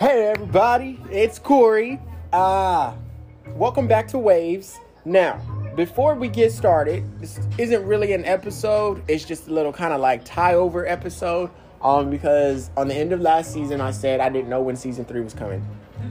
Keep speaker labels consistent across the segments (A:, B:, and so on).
A: Hey everybody, it's Corey. Uh, welcome back to Waves. Now, before we get started, this isn't really an episode, it's just a little kind of like tie over episode. Um, because on the end of last season, I said I didn't know when season three was coming.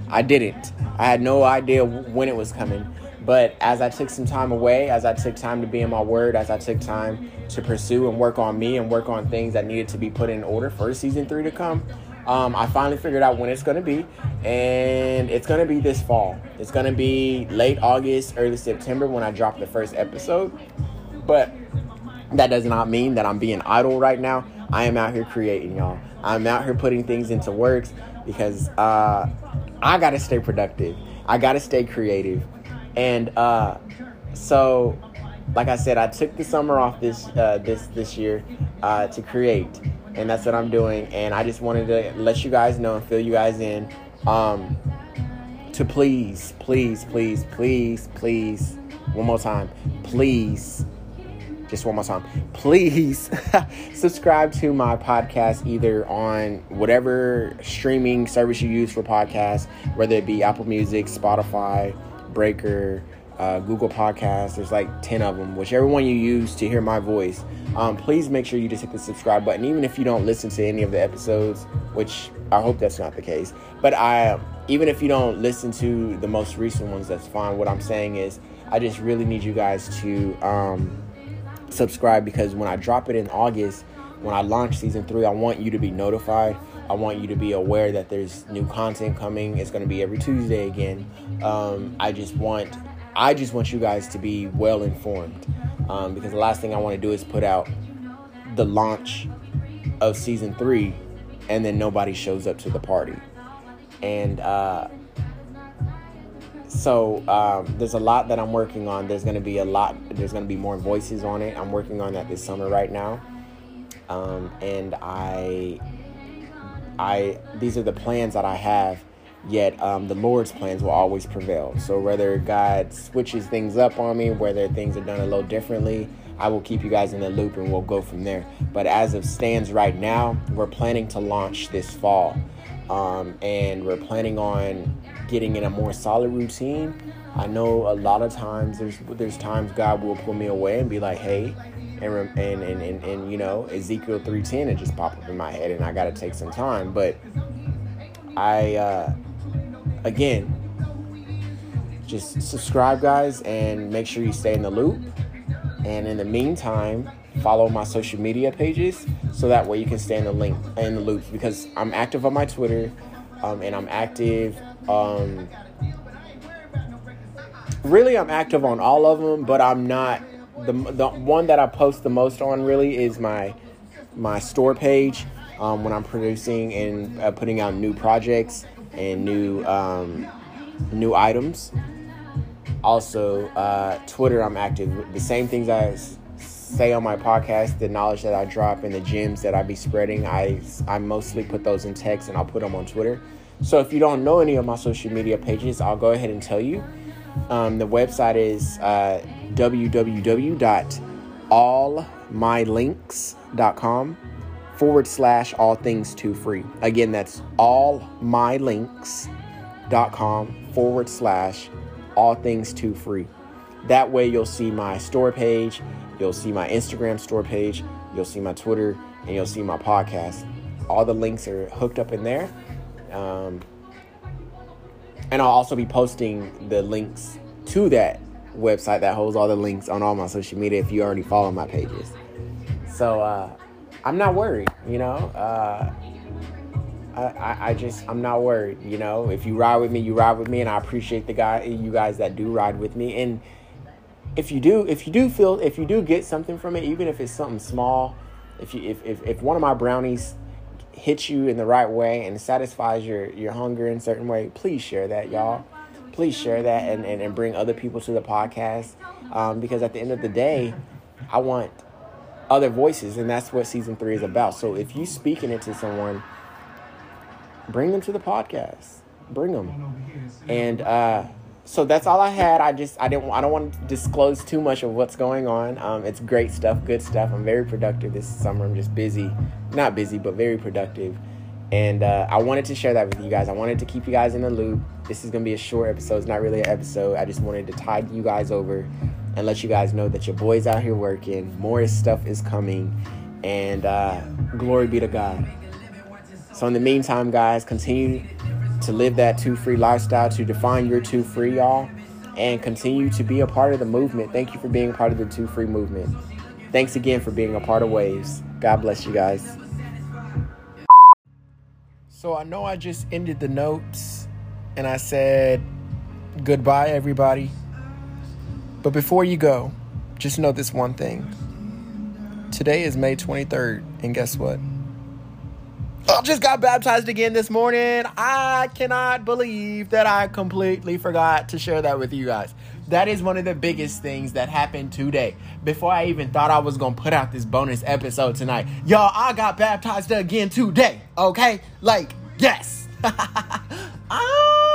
A: I didn't. I had no idea when it was coming. But as I took some time away, as I took time to be in my word, as I took time to pursue and work on me and work on things that needed to be put in order for season three to come, um, I finally figured out when it's to be. And it's to be this fall. It's to be late August, early September when I drop the first episode. But that does not mean that I'm being idle right now. I am out here creating, y'all. I'm out here putting things into works because uh, I got to stay productive. I got to stay creative. And uh, so, like I said, I took the summer off this uh, this this year uh, to create, and that's what I'm doing. And I just wanted to let you guys know and fill you guys in um, to please, please, please, please, please, one more time, please just one more time, please subscribe to my podcast either on whatever streaming service you use for podcasts, whether it be Apple Music, Spotify, Breaker, uh, Google Podcasts. There's like 10 of them, whichever one you use to hear my voice. Um, please make sure you just hit the subscribe button, even if you don't listen to any of the episodes, which I hope that's not the case. But I, even if you don't listen to the most recent ones, that's fine. What I'm saying is, I just really need you guys to. Um, subscribe because when I drop it in August, when I launch season three, I want you to be notified. I want you to be aware that there's new content coming. It's going to be every Tuesday again. Um, I just want, I just want you guys to be well informed um, because the last thing I want to do is put out the launch of season three, and then nobody shows up to the party. And uh, so um, there's a lot that I'm working on. There's going to be a lot. There's going to be more voices on it. I'm working on that this summer right now, um, and I, I these are the plans that I have. Yet um, the Lord's plans will always prevail. So whether God switches things up on me, whether things are done a little differently, I will keep you guys in the loop and we'll go from there. But as of stands right now, we're planning to launch this fall. Um, and we're planning on getting in a more solid routine. I know a lot of times there's there's times God will pull me away and be like, hey, and and and, and, and you know Ezekiel three ten it just popped up in my head and I got to take some time. But I uh, again just subscribe guys and make sure you stay in the loop. And in the meantime, follow my social media pages so that way you can stay in the link in the loop because I'm active on my Twitter um, and I'm active um, really, I'm active on all of them, but I'm not the the one that I post the most on. Really, is my my store page um, when I'm producing and uh, putting out new projects and new um, new items. Also, uh, Twitter, I'm active. The same things I say on my podcast, the knowledge that I drop and the gems that I be spreading, I I mostly put those in text and I'll put them on Twitter. So if you don't know any of my social media pages, I'll go ahead and tell you. Um, the website is uh, www.allmylinks.com forward slash all things to free. Again, that's allmylinks.com forward slash all things to free. That way, you'll see my store page, you'll see my Instagram store page, you'll see my Twitter, and you'll see my podcast. All the links are hooked up in there. Um, and I'll also be posting the links to that website that holds all the links on all my social media if you already follow my pages. So uh, I'm not worried, you know. Uh, I, I just I'm not worried, you know. If you ride with me, you ride with me, and I appreciate the guy you guys that do ride with me. And if you do, if you do feel, if you do get something from it, even if it's something small, if you if if, if one of my brownies hits you in the right way and satisfies your, your hunger in a certain way, please share that, y'all. Please share that and, and, and bring other people to the podcast. Um, because at the end of the day, I want other voices, and that's what season three is about. So if you speaking it to someone, bring them to the podcast. Bring them. And uh, so that's all I had. I just I didn't I don't want to disclose too much of what's going on. Um, it's great stuff, good stuff. I'm very productive this summer. I'm just busy, not busy, but very productive. And uh, I wanted to share that with you guys. I wanted to keep you guys in the loop. This is going to be a short episode. It's not really an episode. I just wanted to tide you guys over and let you guys know that your boy's out here working. More stuff is coming. And uh, glory be to God. So, in the meantime, guys, continue to live that two free lifestyle, to define your two free, y'all, and continue to be a part of the movement. Thank you for being part of the two free movement. Thanks again for being a part of Waves. God bless you guys. So I know I just ended the notes and I said goodbye, everybody. But before you go, just know this one thing. Today is May 23rd, and guess what? I just got baptized again this morning. I cannot believe that I completely forgot to share that with you guys. That is one of the biggest things that happened today. Before I even thought I was going to put out this bonus episode tonight. Y'all, I got baptized again today. Okay? Like, yes. ah,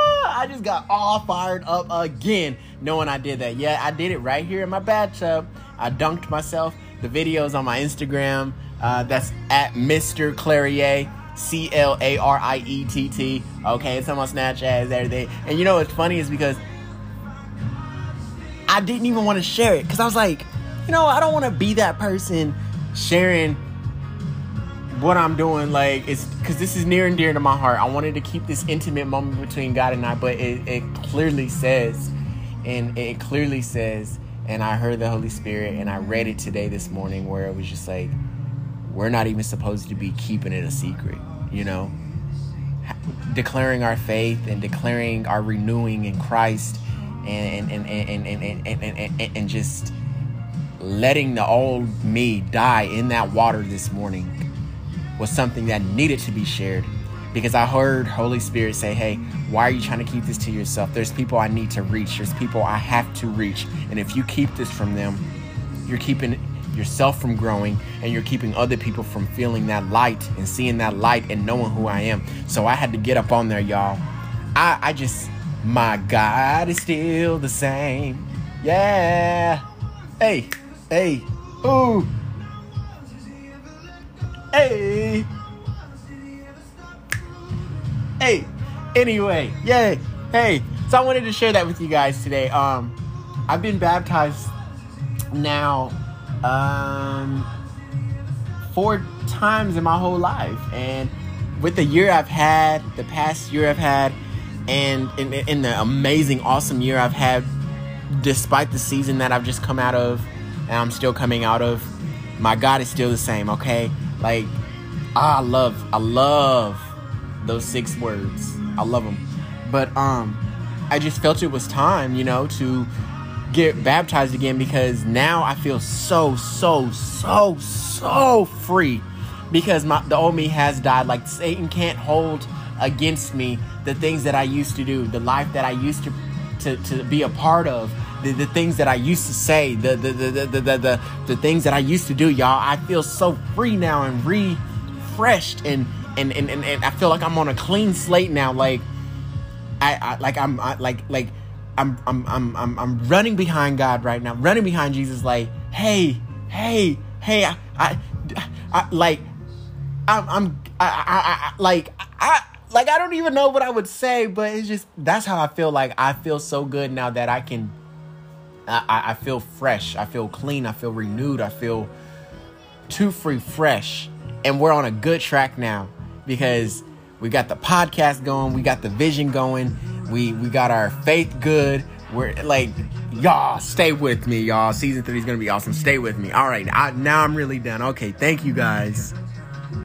A: got all fired up again knowing I did that. Yeah, I did it right here in my bathtub. I dunked myself. The videos on my Instagram. Uh, that's at Mr. Clariett. C L A R I E T T. Okay, it's on my Snapchat, everything. And you know what's funny is because I didn't even want to share it because I was like, you know, I don't want to be that person sharing what I'm doing. Like, it's because this is near and dear to my heart. I wanted to keep this intimate moment between God and I, but it, it clearly says, and it clearly says, and I heard the Holy Spirit, and I read it today this morning where it was just like, we're not even supposed to be keeping it a secret, you know? Declaring our faith and declaring our renewing in Christ and and and and and, and, and, and, and just letting the old me die in that water this morning was something that needed to be shared because I heard Holy Spirit say, "Hey, why are you trying to keep this to yourself? There's people I need to reach. There's people I have to reach. And if you keep this from them, you're keeping yourself from growing and you're keeping other people from feeling that light and seeing that light and knowing who I am. So I had to get up on there, y'all. I, I just, my God is still the same. Yeah. Hey, hey, ooh. Hey. Hey. Anyway, yay. Hey. So I wanted to share that with you guys today. Um, I've been baptized now um, four times in my whole life. And with the year I've had, the past year I've had, and in, in the amazing, awesome year I've had, despite the season that I've just come out of, and I'm still coming out of, my God is still the same, okay? Like, I love, I love those six words. I love them. But, um, I just felt it was time, you know, to get baptized again because now I feel so, so, so, so free because my, the old me has died. Like Satan can't hold against me the things that I used to do, the life that I used to to, to be a part of, the, the things that I used to say, the the, the, the, the, the, the things that I used to do, y'all. I feel so free now and refreshed and and, and, and, and I feel like I'm on a clean slate now. Like I, I like I'm I, like like I'm I'm I'm I'm I'm running behind God right now, running behind Jesus. Like, hey, hey, hey, I, I, I like, I'm, I'm, I, I, I, like, I, like, I don't even know what I would say, but it's just that's how I feel. Like, I feel so good now that I can. I, I feel fresh. I feel clean. I feel renewed. I feel too free, fresh, and we're on a good track now because we got the podcast going. We got the vision going we we got our faith good. We're like, y'all, stay with me, y'all. Season three is gonna be awesome. Stay with me. All right, I, now I'm really done. Okay, thank you guys.